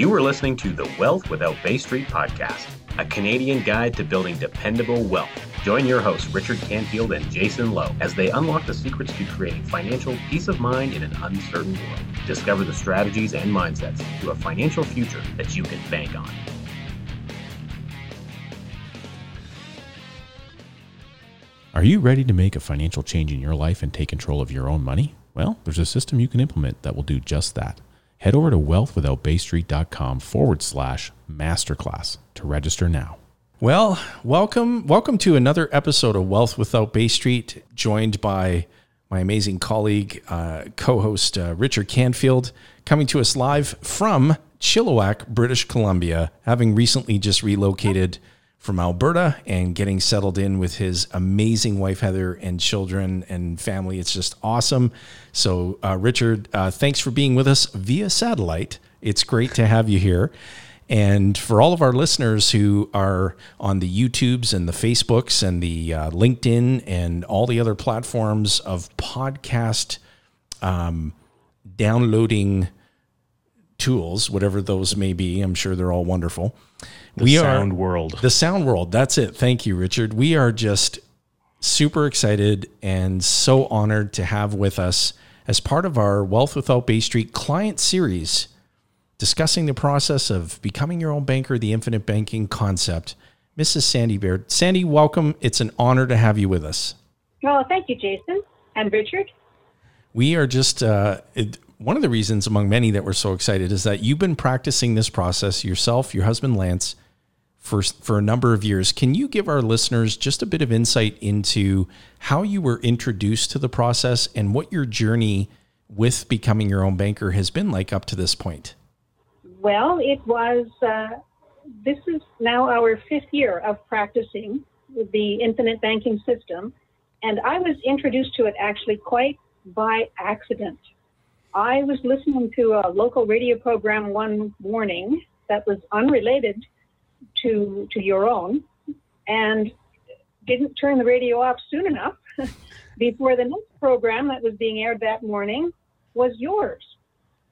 You are listening to the Wealth Without Bay Street podcast, a Canadian guide to building dependable wealth. Join your hosts, Richard Canfield and Jason Lowe, as they unlock the secrets to creating financial peace of mind in an uncertain world. Discover the strategies and mindsets to a financial future that you can bank on. Are you ready to make a financial change in your life and take control of your own money? Well, there's a system you can implement that will do just that. Head over to wealthwithoutbaystreet.com forward slash masterclass to register now. Well, welcome, welcome to another episode of Wealth Without Bay Street, joined by my amazing colleague, uh, co-host uh, Richard Canfield, coming to us live from Chilliwack, British Columbia, having recently just relocated from Alberta and getting settled in with his amazing wife Heather and children and family. It's just awesome. So, uh, Richard, uh, thanks for being with us via satellite. It's great to have you here. And for all of our listeners who are on the YouTubes and the Facebooks and the uh, LinkedIn and all the other platforms of podcast um, downloading tools, whatever those may be, I'm sure they're all wonderful. The we sound are, world. The sound world. That's it. Thank you, Richard. We are just super excited and so honored to have with us as part of our Wealth Without Bay Street client series discussing the process of becoming your own banker, the infinite banking concept. Mrs. Sandy Baird. Sandy, welcome. It's an honor to have you with us. Oh, thank you, Jason and Richard. We are just uh, it, one of the reasons, among many, that we're so excited is that you've been practicing this process yourself, your husband Lance, for for a number of years. Can you give our listeners just a bit of insight into how you were introduced to the process and what your journey with becoming your own banker has been like up to this point? Well, it was, uh, this is now our fifth year of practicing the infinite banking system. And I was introduced to it actually quite by accident. I was listening to a local radio program one morning that was unrelated to, to your own and didn't turn the radio off soon enough before the next program that was being aired that morning was yours.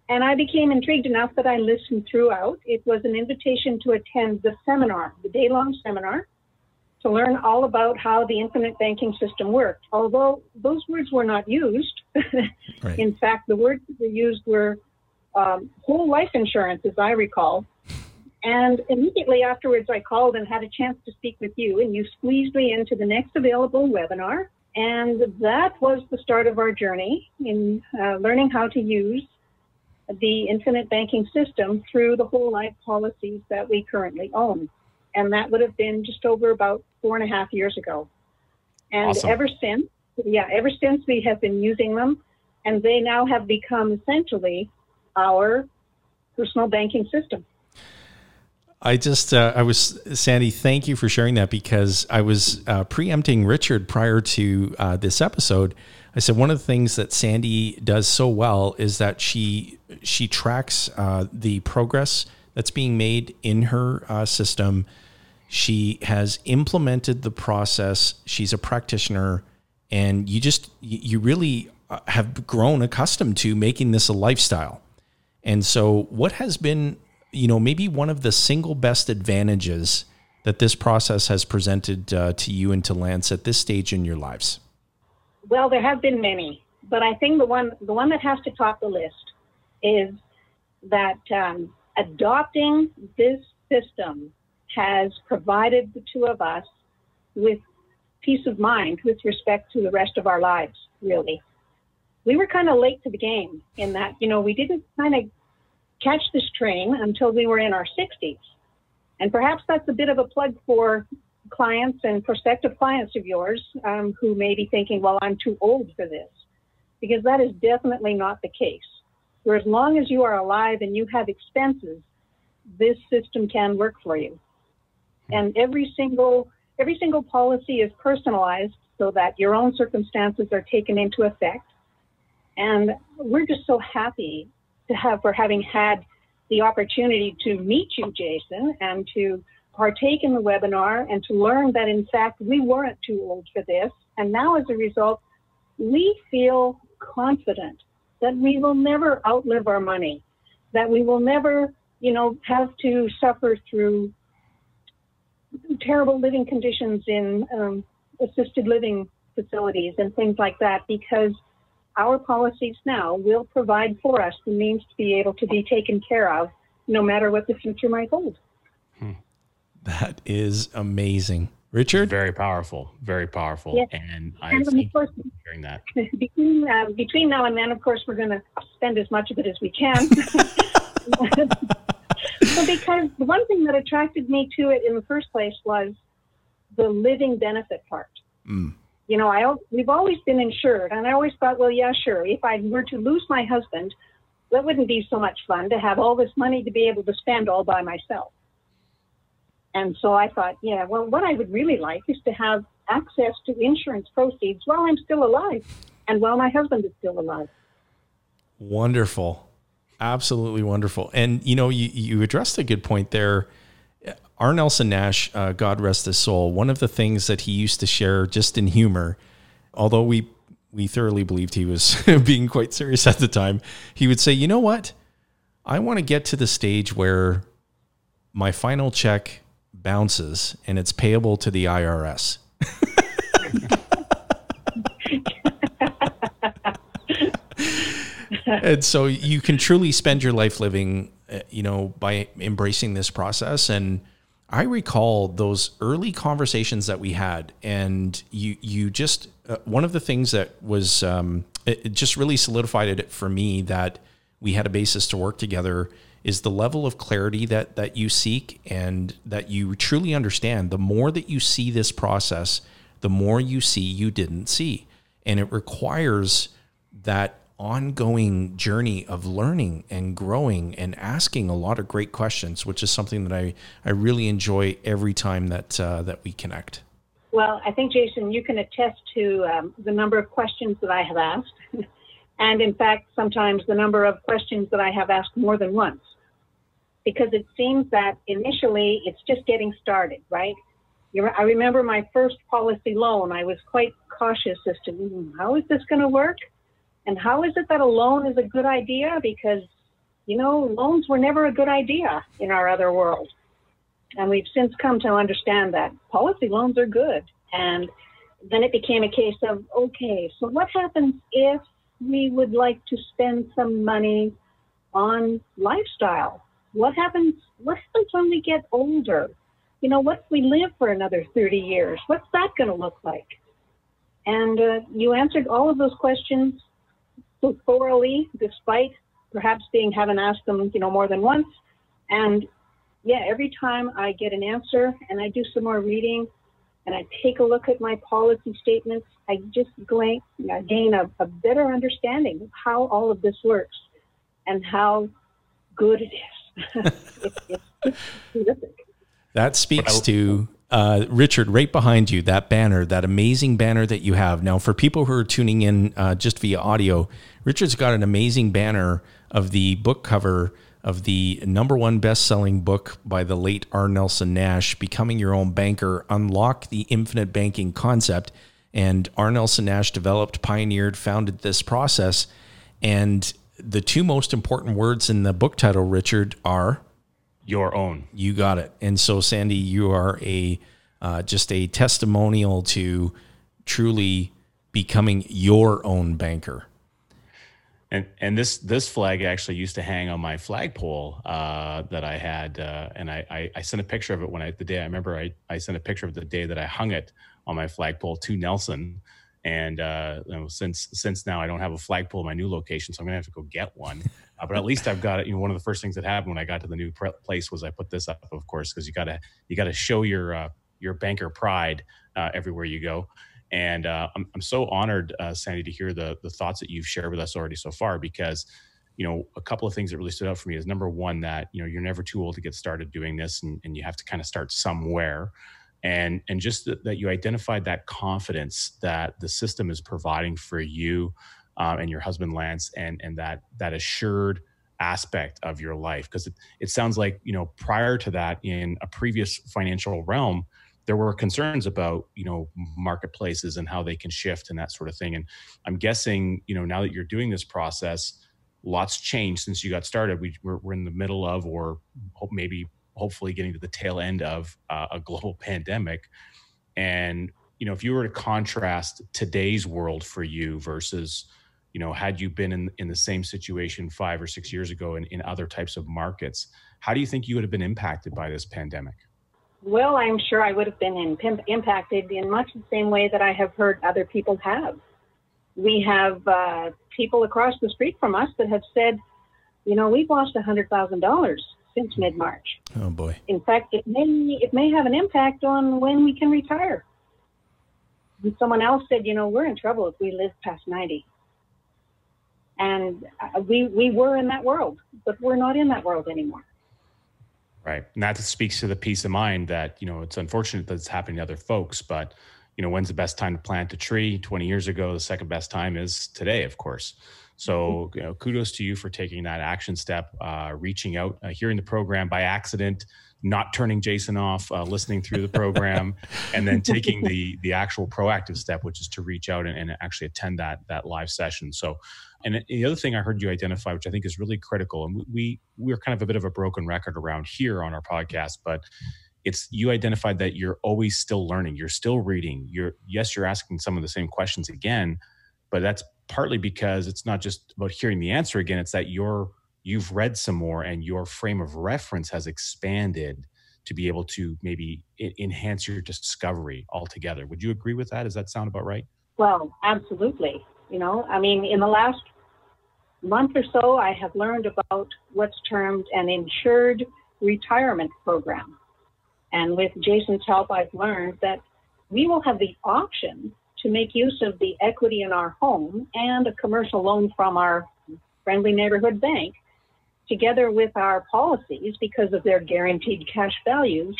And I became intrigued enough that I listened throughout. It was an invitation to attend the seminar, the day long seminar, to learn all about how the infinite banking system worked. Although those words were not used, right. in fact, the words that were used were um, whole life insurance, as I recall. And immediately afterwards, I called and had a chance to speak with you, and you squeezed me into the next available webinar. And that was the start of our journey in uh, learning how to use the infinite banking system through the whole life policies that we currently own. And that would have been just over about four and a half years ago. And awesome. ever since, yeah, ever since we have been using them, and they now have become essentially our personal banking system. I just, uh, I was, Sandy, thank you for sharing that because I was uh, preempting Richard prior to uh, this episode. I said one of the things that Sandy does so well is that she she tracks uh, the progress that's being made in her uh, system. She has implemented the process. She's a practitioner, and you just you really uh, have grown accustomed to making this a lifestyle. And so, what has been you know, maybe one of the single best advantages that this process has presented uh, to you and to Lance at this stage in your lives? Well, there have been many, but I think the one the one that has to top the list is that um, adopting this system has provided the two of us with peace of mind with respect to the rest of our lives. Really, we were kind of late to the game in that you know we didn't kind of catch this train until we were in our 60s. And perhaps that's a bit of a plug for clients and prospective clients of yours um, who may be thinking, well, I'm too old for this. Because that is definitely not the case. For as long as you are alive and you have expenses, this system can work for you. Hmm. And every single every single policy is personalized so that your own circumstances are taken into effect. And we're just so happy to have for having had the opportunity to meet you, Jason, and to partake in the webinar and to learn that in fact we weren't too old for this. And now as a result, we feel confident that we will never outlive our money, that we will never you know, have to suffer through terrible living conditions in um, assisted living facilities and things like that because our policies now will provide for us the means to be able to be taken care of no matter what the future might hold. That is amazing. Richard? Very powerful, very powerful. Yes. And I And of thank course, hearing that. between, uh, between now and then, of course, we're going to spend as much of it as we can. well, because the one thing that attracted me to it in the first place was the living benefit part. Mm. You know, I we've always been insured, and I always thought, well, yeah, sure. If I were to lose my husband, that wouldn't be so much fun to have all this money to be able to spend all by myself. And so I thought, yeah, well, what I would really like is to have access to insurance proceeds while I'm still alive and while my husband is still alive. Wonderful. Absolutely wonderful. And you know, you, you addressed a good point there. R. Nelson Nash, uh, God rest his soul, one of the things that he used to share just in humor, although we we thoroughly believed he was being quite serious at the time, he would say, you know what? I want to get to the stage where my final check bounces and it's payable to the IRS. and so you can truly spend your life living, uh, you know, by embracing this process. And I recall those early conversations that we had, and you you just uh, one of the things that was um, it, it just really solidified it for me that we had a basis to work together is the level of clarity that that you seek and that you truly understand. The more that you see this process, the more you see you didn't see, and it requires that ongoing journey of learning and growing and asking a lot of great questions, which is something that I, I really enjoy every time that uh, that we connect. Well, I think, Jason, you can attest to um, the number of questions that I have asked. and in fact, sometimes the number of questions that I have asked more than once. Because it seems that initially it's just getting started, right? I remember my first policy loan, I was quite cautious as to "Hmm, how is this going to work? And how is it that a loan is a good idea? Because, you know, loans were never a good idea in our other world. And we've since come to understand that policy loans are good. And then it became a case of, okay, so what happens if we would like to spend some money on lifestyle? What happens, what happens when we get older? You know, what if we live for another 30 years? What's that going to look like? And uh, you answered all of those questions thoroughly, despite perhaps being having asked them, you know, more than once. And yeah, every time I get an answer and I do some more reading and I take a look at my policy statements, I just gain, gain a, a better understanding of how all of this works and how good it is. It's, it's, it's. That speaks to uh, Richard right behind you, that banner, that amazing banner that you have. Now, for people who are tuning in uh, just via audio, Richard's got an amazing banner of the book cover of the number one best selling book by the late R. Nelson Nash, Becoming Your Own Banker Unlock the Infinite Banking Concept. And R. Nelson Nash developed, pioneered, founded this process. And the two most important words in the book title, Richard, are Your own. you got it. And so, Sandy, you are a uh, just a testimonial to truly becoming your own banker. And and this this flag actually used to hang on my flagpole uh, that I had, uh, and I, I I sent a picture of it when I the day I remember I I sent a picture of the day that I hung it on my flagpole to Nelson, and uh, you know, since since now I don't have a flagpole in my new location, so I'm gonna have to go get one. Uh, but at least I've got it. You know, one of the first things that happened when I got to the new place was I put this up, of course, because you gotta you gotta show your uh, your banker pride uh, everywhere you go. And uh, I'm, I'm so honored, uh, Sandy, to hear the the thoughts that you've shared with us already so far. Because, you know, a couple of things that really stood out for me is number one that you know you're never too old to get started doing this, and, and you have to kind of start somewhere. And and just that, that you identified that confidence that the system is providing for you um, and your husband Lance, and and that that assured aspect of your life because it, it sounds like you know prior to that in a previous financial realm there were concerns about you know marketplaces and how they can shift and that sort of thing and i'm guessing you know now that you're doing this process lots changed since you got started. We, we're, we're in the middle of, or hope maybe hopefully getting to the tail end of uh, a global pandemic. And you know, if you were to contrast today's world for you versus, you know, had you been in in the same situation five or six years ago in, in other types of markets, how do you think you would have been impacted by this pandemic? Well, I'm sure I would have been in, impacted in much the same way that I have heard other people have. We have uh, people across the street from us that have said, you know, we've lost $100,000 since mid March. Oh, boy. In fact, it may, it may have an impact on when we can retire. And someone else said, you know, we're in trouble if we live past 90. And uh, we, we were in that world, but we're not in that world anymore. Right. And that speaks to the peace of mind that, you know, it's unfortunate that it's happening to other folks, but, you know, when's the best time to plant a tree? 20 years ago, the second best time is today, of course. So, mm-hmm. you know, kudos to you for taking that action step, uh, reaching out, uh, hearing the program by accident, not turning Jason off, uh, listening through the program, and then taking the the actual proactive step, which is to reach out and, and, actually attend that that live session. So, and the other thing I heard you identify, which I think is really critical, and we we're kind of a bit of a broken record around here on our podcast, but it's you identified that you're always still learning, you're still reading. You're yes, you're asking some of the same questions again, but that's partly because it's not just about hearing the answer again; it's that you're you've read some more and your frame of reference has expanded to be able to maybe enhance your discovery altogether. Would you agree with that? Does that sound about right? Well, absolutely. You know, I mean, in the last month or so, I have learned about what's termed an insured retirement program. And with Jason's help, I've learned that we will have the option to make use of the equity in our home and a commercial loan from our friendly neighborhood bank together with our policies because of their guaranteed cash values,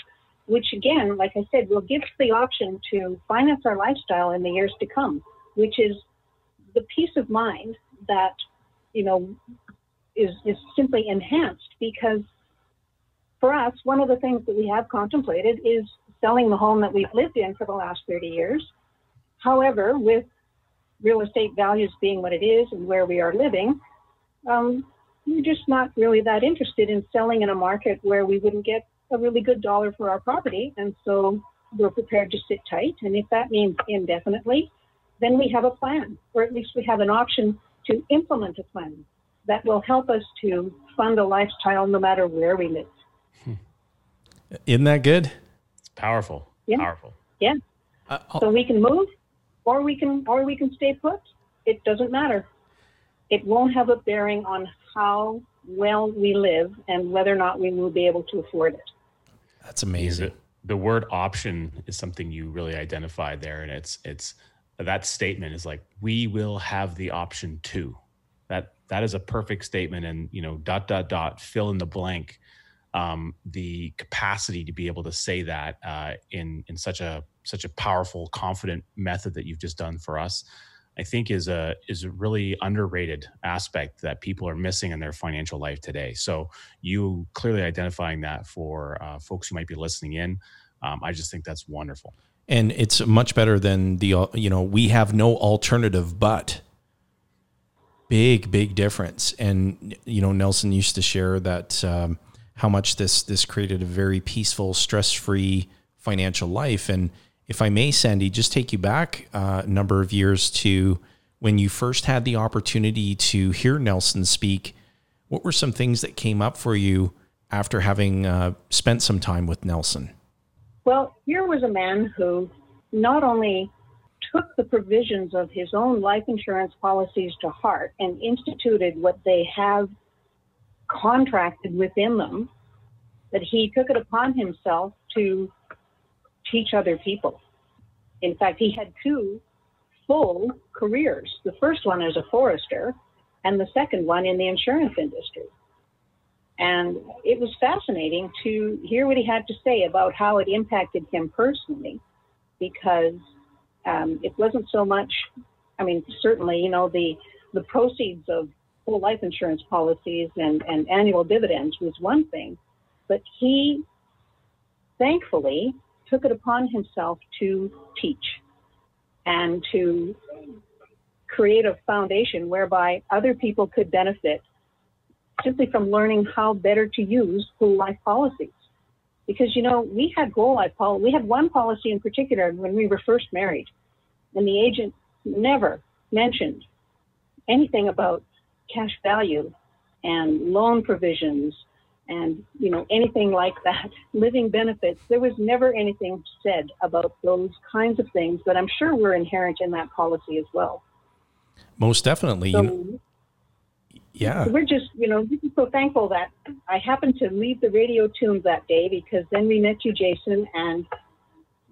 which again, like I said, will give us the option to finance our lifestyle in the years to come, which is the peace of mind that, you know, is, is simply enhanced because for us, one of the things that we have contemplated is selling the home that we've lived in for the last 30 years. However, with real estate values being what it is and where we are living, um, we're just not really that interested in selling in a market where we wouldn't get a really good dollar for our property. And so we're prepared to sit tight. And if that means indefinitely, then we have a plan, or at least we have an option to implement a plan that will help us to fund a lifestyle no matter where we live. Hmm. Isn't that good? It's powerful. Yeah. Powerful. Yeah. Uh, so we can move or we can or we can stay put. It doesn't matter. It won't have a bearing on how well we live and whether or not we will be able to afford it. That's amazing. The, the word option is something you really identified there, and it's it's that statement is like we will have the option to. That that is a perfect statement, and you know dot dot dot fill in the blank. Um, the capacity to be able to say that uh, in in such a such a powerful, confident method that you've just done for us I think is a is a really underrated aspect that people are missing in their financial life today. So you clearly identifying that for uh, folks who might be listening in, um, I just think that's wonderful. And it's much better than the you know we have no alternative but. Big big difference, and you know Nelson used to share that um, how much this this created a very peaceful, stress free financial life, and if I may, Sandy, just take you back a number of years to when you first had the opportunity to hear Nelson speak. What were some things that came up for you after having uh, spent some time with Nelson? Well, here was a man who not only took the provisions of his own life insurance policies to heart and instituted what they have contracted within them, but he took it upon himself to teach other people. In fact, he had two full careers. The first one as a forester, and the second one in the insurance industry. And it was fascinating to hear what he had to say about how it impacted him personally, because um, it wasn't so much. I mean, certainly, you know, the the proceeds of whole life insurance policies and, and annual dividends was one thing, but he thankfully took it upon himself to teach and to create a foundation whereby other people could benefit simply from learning how better to use whole life policies. Because, you know, we had whole life policy, we had one policy in particular when we were first married, and the agent never mentioned anything about cash value and loan provisions and you know anything like that living benefits there was never anything said about those kinds of things but i'm sure were inherent in that policy as well. Most definitely. So, yeah. we're just you know so thankful that i happened to leave the radio tunes that day because then we met you jason and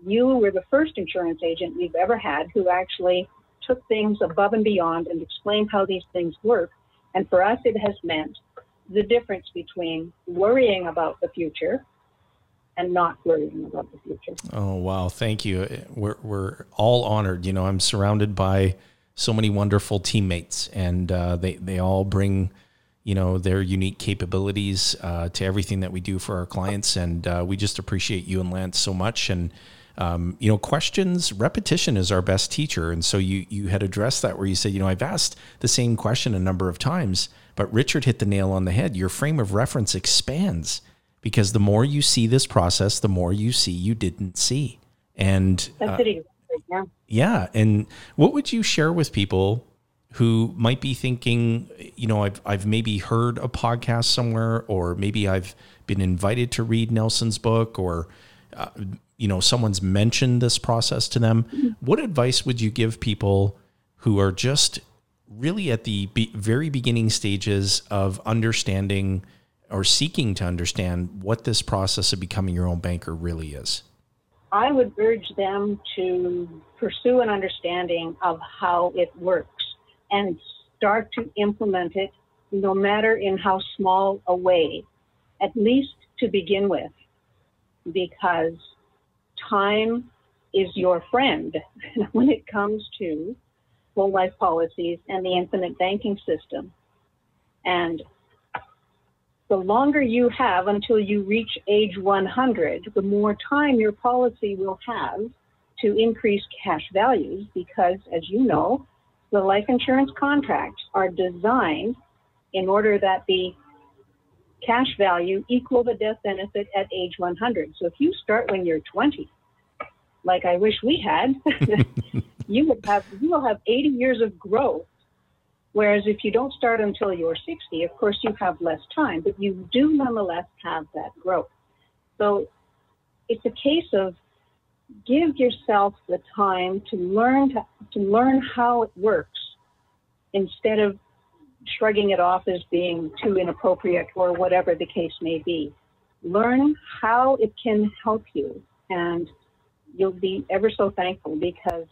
you were the first insurance agent we've ever had who actually took things above and beyond and explained how these things work. And for us it has meant the difference between worrying about the future and not worrying about the future. Oh wow, thank you. We're we're all honored. You know, I'm surrounded by so many wonderful teammates, and uh, they they all bring you know their unique capabilities uh, to everything that we do for our clients, and uh, we just appreciate you and Lance so much. And um, you know, questions repetition is our best teacher, and so you you had addressed that where you said, you know, I've asked the same question a number of times but Richard hit the nail on the head. Your frame of reference expands because the more you see this process, the more you see you didn't see. And uh, yeah. yeah. And what would you share with people who might be thinking, you know, I've, I've maybe heard a podcast somewhere, or maybe I've been invited to read Nelson's book, or, uh, you know, someone's mentioned this process to them. Mm-hmm. What advice would you give people who are just really at the be- very beginning stages of understanding or seeking to understand what this process of becoming your own banker really is? I would urge them to pursue an understanding of how it works and start to implement it no matter in how small a way, at least to begin with, because time is your friend when it comes to whole life policies and the infinite banking system. And the longer you have until you reach age 100, the more time your policy will have to increase cash values because, as you know, the life insurance contracts are designed in order that the cash value equal the death benefit at age 100. So if you start when you're 20, like I wish we had, you would have you will have 80 years of growth. Whereas if you don't start until you're 60, of course you have less time, but you do nonetheless have that growth. So it's a case of give yourself the time to learn to, to learn how it works instead of shrugging it off as being too inappropriate or whatever the case may be. Learn how it can help you and you'll be ever so thankful because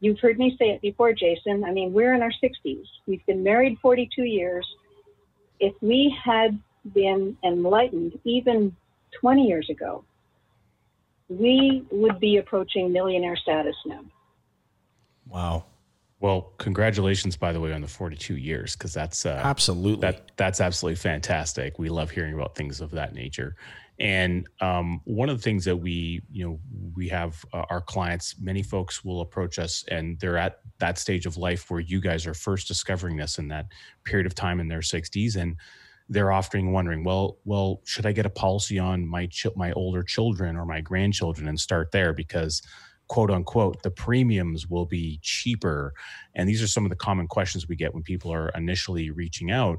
You've heard me say it before, Jason. I mean, we're in our 60s. We've been married 42 years. If we had been enlightened even 20 years ago, we would be approaching millionaire status now. Wow. Well, congratulations, by the way, on the 42 years, because that's uh, absolutely that that's absolutely fantastic. We love hearing about things of that nature, and um, one of the things that we, you know, we have uh, our clients, many folks will approach us and they're at that stage of life where you guys are first discovering this in that period of time in their 60s. And they're often wondering, well, well, should I get a policy on my ch- my older children or my grandchildren and start there because quote unquote the premiums will be cheaper and these are some of the common questions we get when people are initially reaching out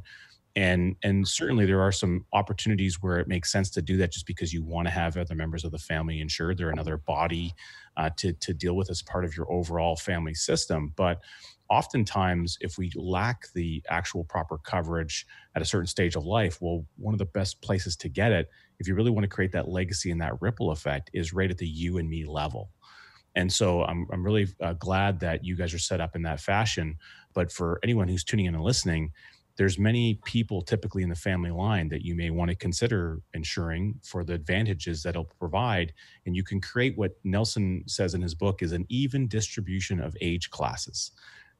and and certainly there are some opportunities where it makes sense to do that just because you want to have other members of the family insured. They're another body uh, to to deal with as part of your overall family system. But oftentimes if we lack the actual proper coverage at a certain stage of life well one of the best places to get it if you really want to create that legacy and that ripple effect is right at the you and me level. And so I'm, I'm really uh, glad that you guys are set up in that fashion. But for anyone who's tuning in and listening, there's many people typically in the family line that you may want to consider insuring for the advantages that it'll provide and you can create what nelson says in his book is an even distribution of age classes.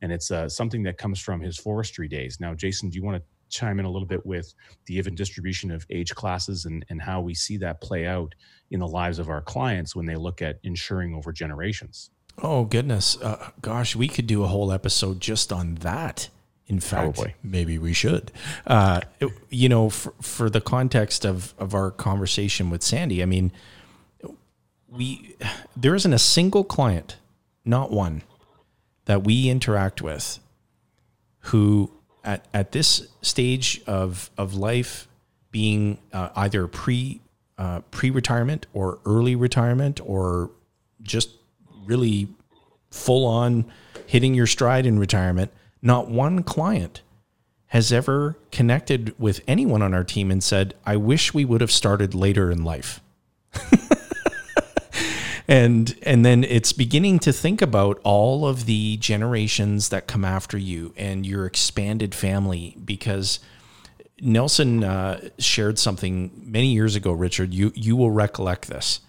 And it's uh, something that comes from his forestry days. Now jason do you want to chime in a little bit with the even distribution of age classes and, and how we see that play out in the lives of our clients when they look at insuring over generations? Oh goodness. Uh, gosh we could do a whole episode just on that In fact, Probably. maybe we should. Uh, it- you know, for, for the context of of our conversation with Sandy, I mean, we there isn't a single client, not one, that we interact with, who at at this stage of of life, being uh, either pre uh, pre retirement or early retirement or just really full on hitting your stride in retirement, not one client has ever connected with anyone on our team and said, I wish we would have started later in life. and and then it's beginning to think about all of the generations that come after you and your expanded family because Nelson uh, shared something many years ago, Richard. You you will recollect this.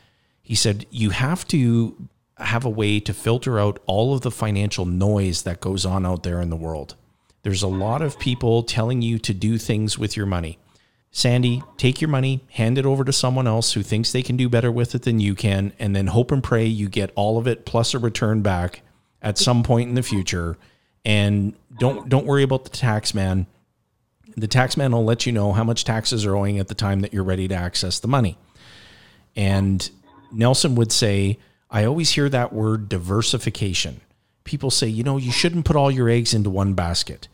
He said you have to have a way to filter out all of the financial noise that goes on out there in the world. There's a lot of people telling you to do things with your money. Sandy, take your money, hand it over to someone else who thinks they can do better with it than you can, and then hope and pray you get all of it plus a return back at some point in the future. And don't don't worry about the tax man. The tax man will let you know how much taxes are owing at the time that you're ready to access the money. And Nelson would say, I always hear that word diversification. People say, you know, you shouldn't put all your eggs into one basket.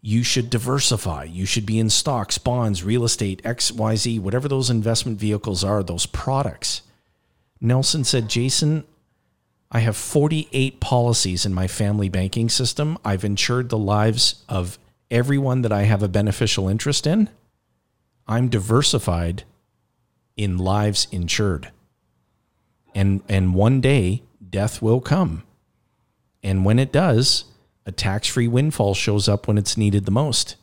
You should diversify. You should be in stocks, bonds, real estate, XYZ, whatever those investment vehicles are, those products. Nelson said, Jason, I have 48 policies in my family banking system. I've insured the lives of everyone that I have a beneficial interest in. I'm diversified in lives insured. And and one day death will come. And when it does, a tax-free windfall shows up when it's needed the most.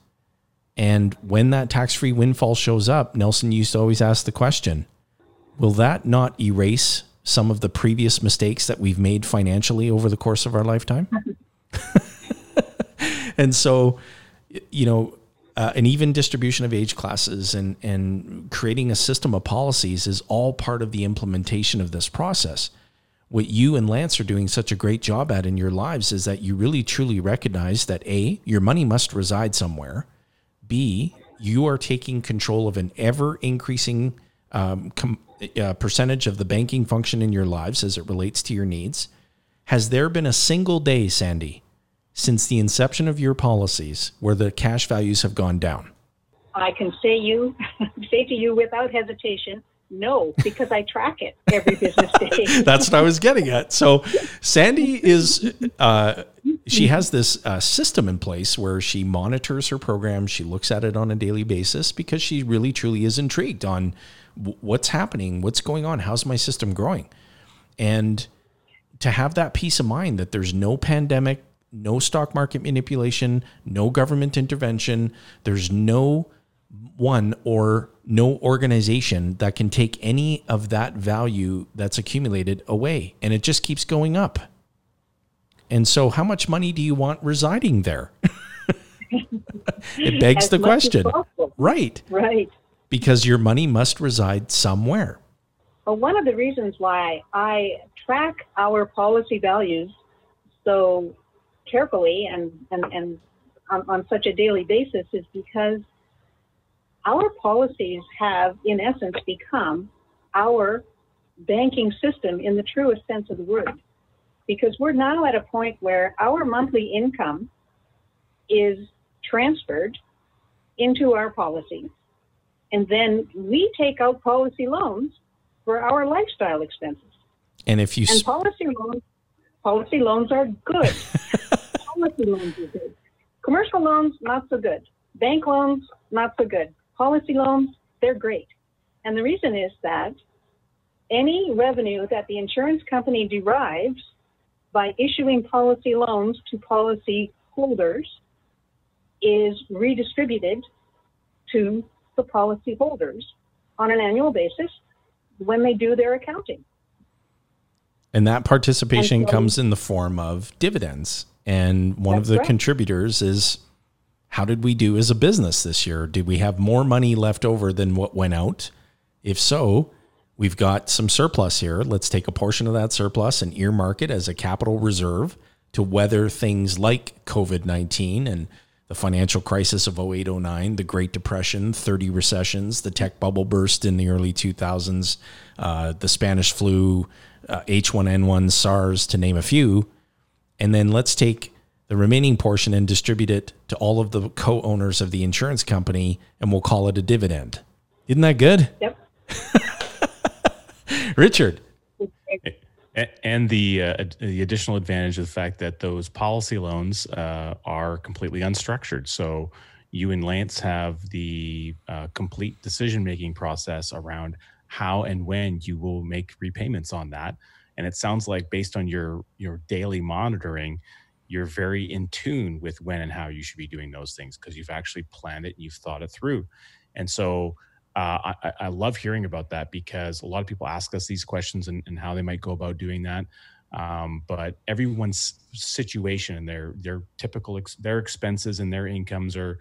And when that tax-free windfall shows up, Nelson used to always ask the question, will that not erase some of the previous mistakes that we've made financially over the course of our lifetime? and so, you know, uh, an even distribution of age classes and and creating a system of policies is all part of the implementation of this process. What you and Lance are doing such a great job at in your lives is that you really truly recognize that a your money must reside somewhere. B you are taking control of an ever increasing um, com- uh, percentage of the banking function in your lives as it relates to your needs. Has there been a single day, Sandy, since the inception of your policies where the cash values have gone down? I can say you say to you without hesitation, no, because I track it every business day. That's what I was getting at. So, Sandy is, uh, she has this uh, system in place where she monitors her program. She looks at it on a daily basis because she really, truly is intrigued on w- what's happening, what's going on, how's my system growing. And to have that peace of mind that there's no pandemic, no stock market manipulation, no government intervention, there's no one or no organization that can take any of that value that's accumulated away and it just keeps going up. And so how much money do you want residing there? it begs As the question. Right. Right. Because your money must reside somewhere. Well, one of the reasons why I track our policy values so carefully and, and, and on, on such a daily basis is because our policies have, in essence, become our banking system in the truest sense of the word. Because we're now at a point where our monthly income is transferred into our policies. And then we take out policy loans for our lifestyle expenses. And if you And policy loans, policy loans are good. policy loans are good. Commercial loans, not so good. Bank loans, not so good. Policy loans, they're great. And the reason is that any revenue that the insurance company derives by issuing policy loans to policy holders is redistributed to the policy holders on an annual basis when they do their accounting. And that participation And so- comes in the form of dividends. And one of the right. contributors is how did we do as a business this year? Did we have more money left over than what went out? If so, we've got some surplus here. Let's take a portion of that surplus and earmark it as a capital reserve to weather things like COVID 19 and the financial crisis of 0809, the Great Depression, 30 recessions, the tech bubble burst in the early 2000s, uh, the Spanish flu, uh, H1N1, SARS, to name a few. And then let's take the remaining portion and distribute it to all of the co owners of the insurance company, and we'll call it a dividend. Isn't that good? Yep. Richard. And the uh, the additional advantage of the fact that those policy loans uh, are completely unstructured. So you and Lance have the uh, complete decision making process around how and when you will make repayments on that. And it sounds like based on your your daily monitoring, you're very in tune with when and how you should be doing those things because you've actually planned it and you've thought it through. And so uh, I, I, love hearing about that because a lot of people ask us these questions and, and how they might go about doing that. Um, but everyone's situation and their their typical ex- their expenses and their incomes are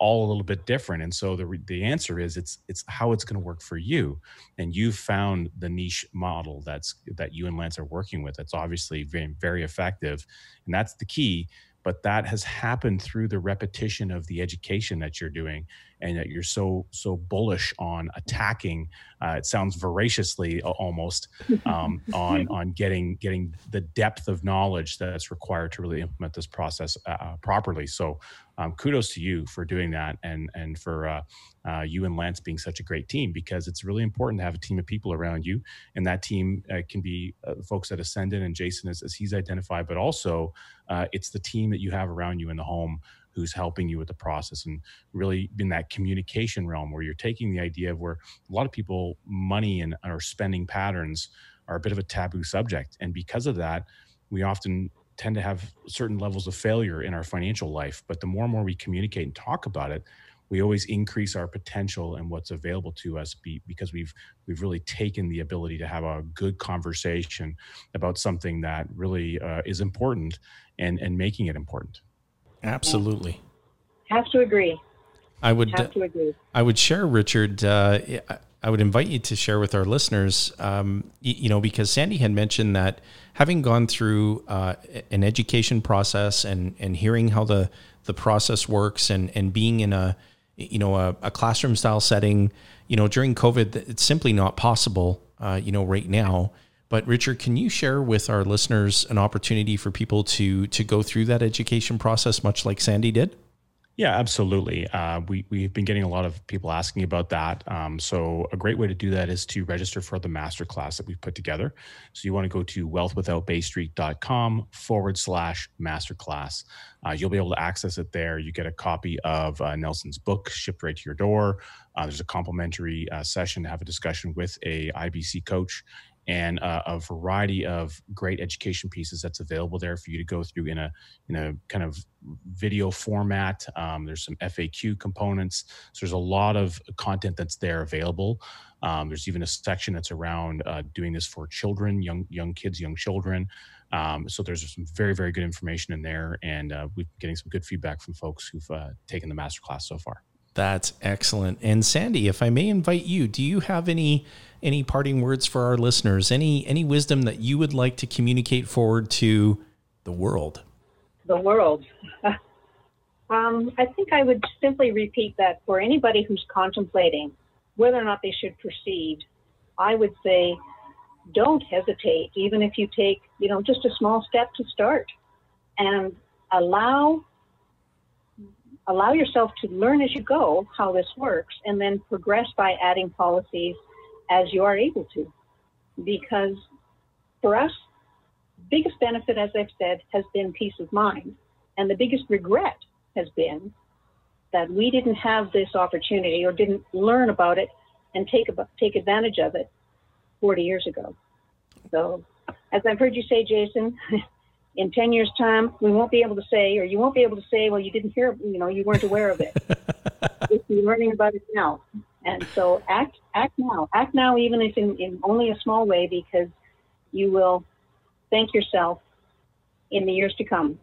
all a little bit different. And so the the answer is it's it's how it's going to work for you. And you've found the niche model that's that you and Lance are working with. That's obviously very very effective, and that's the key. But that has happened through the repetition of the education that you're doing and that you're so so bullish on attacking. Uh, it sounds voraciously almost um, on on getting getting the depth of knowledge that's required to really implement this process uh, uh, properly. So, um, kudos to you for doing that, and and for uh, uh, you and Lance being such a great team because it's really important to have a team of people around you, and that team uh, can be folks at Ascendant and Jason as, as he's identified, but also it's the team that you have around you in the home who's helping you with the process and really in that communication realm where you're taking the idea of where a lot of people money and our spending patterns are a bit of a taboo subject. And because of that we often tend to have certain levels of failure in our financial life. But the more and more we communicate and talk about it we always increase our potential and what's available to us be, because we've we've really taken the ability to have a good conversation about something that really uh, is important and and making it important Absolutely. Have to agree. I would have to agree. I would share, Richard. Uh, I would invite you to share with our listeners, um, you know, because Sandy had mentioned that having gone through uh, an education process and and hearing how the the process works and and being in a you know a, a classroom style setting, you know, during COVID, it's simply not possible, uh, you know, right now. But Richard, can you share with our listeners an opportunity for people to to go through that education process, much like Sandy did? Yeah, absolutely. Uh, we we've been getting a lot of people asking about that. Um, so a great way to do that is to register for the masterclass that we've put together. So you want to go to wealthwithoutbaystreet.com forward slash masterclass. Uh, you'll be able to access it there. You get a copy of uh, Nelson's book shipped right to your door. Uh, there's a complimentary uh, session to have a discussion with a IBC coach and uh, a variety of great education pieces that's available there for you to go through in a in a kind of video format. Um, there's some FAQ components. So there's a lot of content that's there available. Um, there's even a section that's around uh, doing this for children, young young kids, young children. Um, so there's some very very good information in there, and uh, we've been getting some good feedback from folks who've uh, taken the masterclass so far. That's excellent. And Sandy, if I may invite you, do you have any any parting words for our listeners? Any any wisdom that you would like to communicate forward to the world? The world. um, I think I would simply repeat that for anybody who's contemplating whether or not they should proceed, I would say don't hesitate, even if you take, you know, just a small step to start and allow allow yourself to learn as you go how this works and then progress by adding policies as you are able to. Because for us, biggest benefit, as I've said, has been peace of mind. And the biggest regret has been that we didn't have this opportunity or didn't learn about it and take, take advantage of it 40 years ago. So, as I've heard you say, Jason, in 10 years' time, we won't be able to say, or you won't be able to say, well, you didn't hear, you know, you weren't aware of it. You're learning about it now. And so act act now. Act now, even if in, in only a small way, because you will thank yourself in the years to come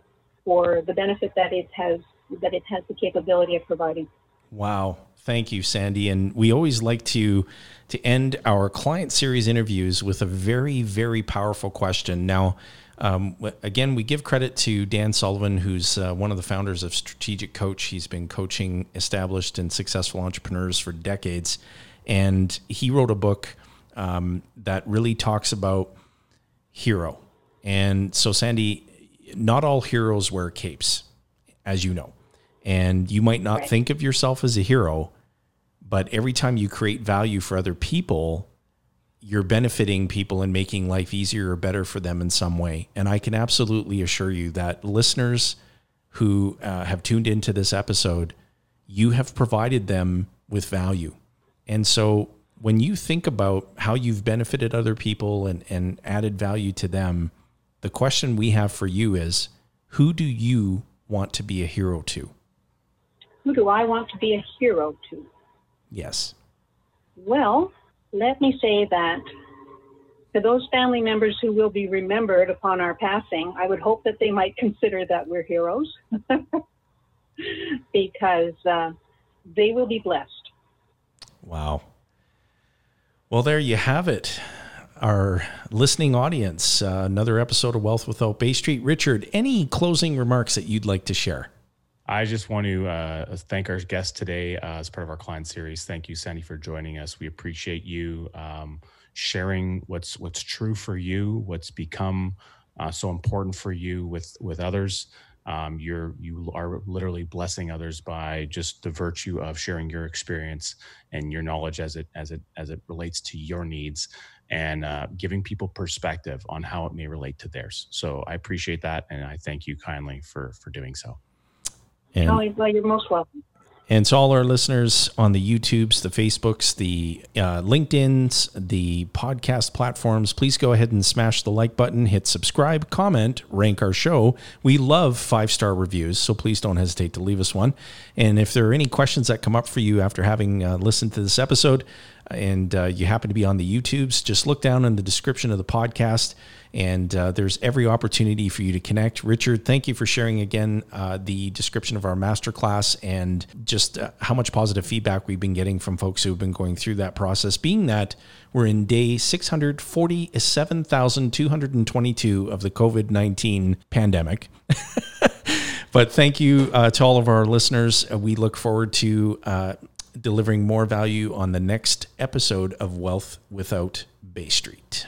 for the benefit that it has that it has the capability of providing. Wow. Thank you, Sandy. And we always like to to end our client series interviews with a very, very powerful question. Now, Um, again, we give credit to Dan Sullivan, who's uh, one of the founders of Strategic Coach. He's been coaching established and successful entrepreneurs for decades. And he wrote a book um, that really talks about hero. And so, Sandy, not all heroes wear capes, as you know. And you might not right. think of yourself as a hero, but every time you create value for other people, you're benefiting people and making life easier or better for them in some way. And I can absolutely assure you that listeners who uh, have tuned into this episode, you have provided them with value. And so when you think about how you've benefited other people and, and added value to them, the question we have for you is who do you want to be a hero to? Who do I want to be a hero to? Yes. Well, let me say that to those family members who will be remembered upon our passing, I would hope that they might consider that we're heroes because uh, they will be blessed. Wow. Well, there you have it. Our listening audience, uh, another episode of Wealth Without Bay Street. Richard, any closing remarks that you'd like to share? I just want to uh, thank our guest today uh, as part of our client series. Thank you, Sandy, for joining us. We appreciate you um, sharing what's what's true for you, what's become uh, so important for you with with others. Um, you're you are literally blessing others by just the virtue of sharing your experience and your knowledge as it as it as it relates to your needs and uh, giving people perspective on how it may relate to theirs. So I appreciate that, and I thank you kindly for for doing so. And, oh, well, you're most welcome. And to all our listeners on the YouTubes, the Facebooks, the uh, LinkedIn's, the podcast platforms, please go ahead and smash the like button, hit subscribe, comment, rank our show. We love five star reviews, so please don't hesitate to leave us one. And if there are any questions that come up for you after having uh, listened to this episode, and uh, you happen to be on the YouTubes, just look down in the description of the podcast and uh, there's every opportunity for you to connect. Richard, thank you for sharing again uh, the description of our masterclass and just uh, how much positive feedback we've been getting from folks who have been going through that process. Being that we're in day 647,222 of the COVID 19 pandemic. but thank you uh, to all of our listeners. Uh, we look forward to uh, delivering more value on the next episode of Wealth Without Bay Street.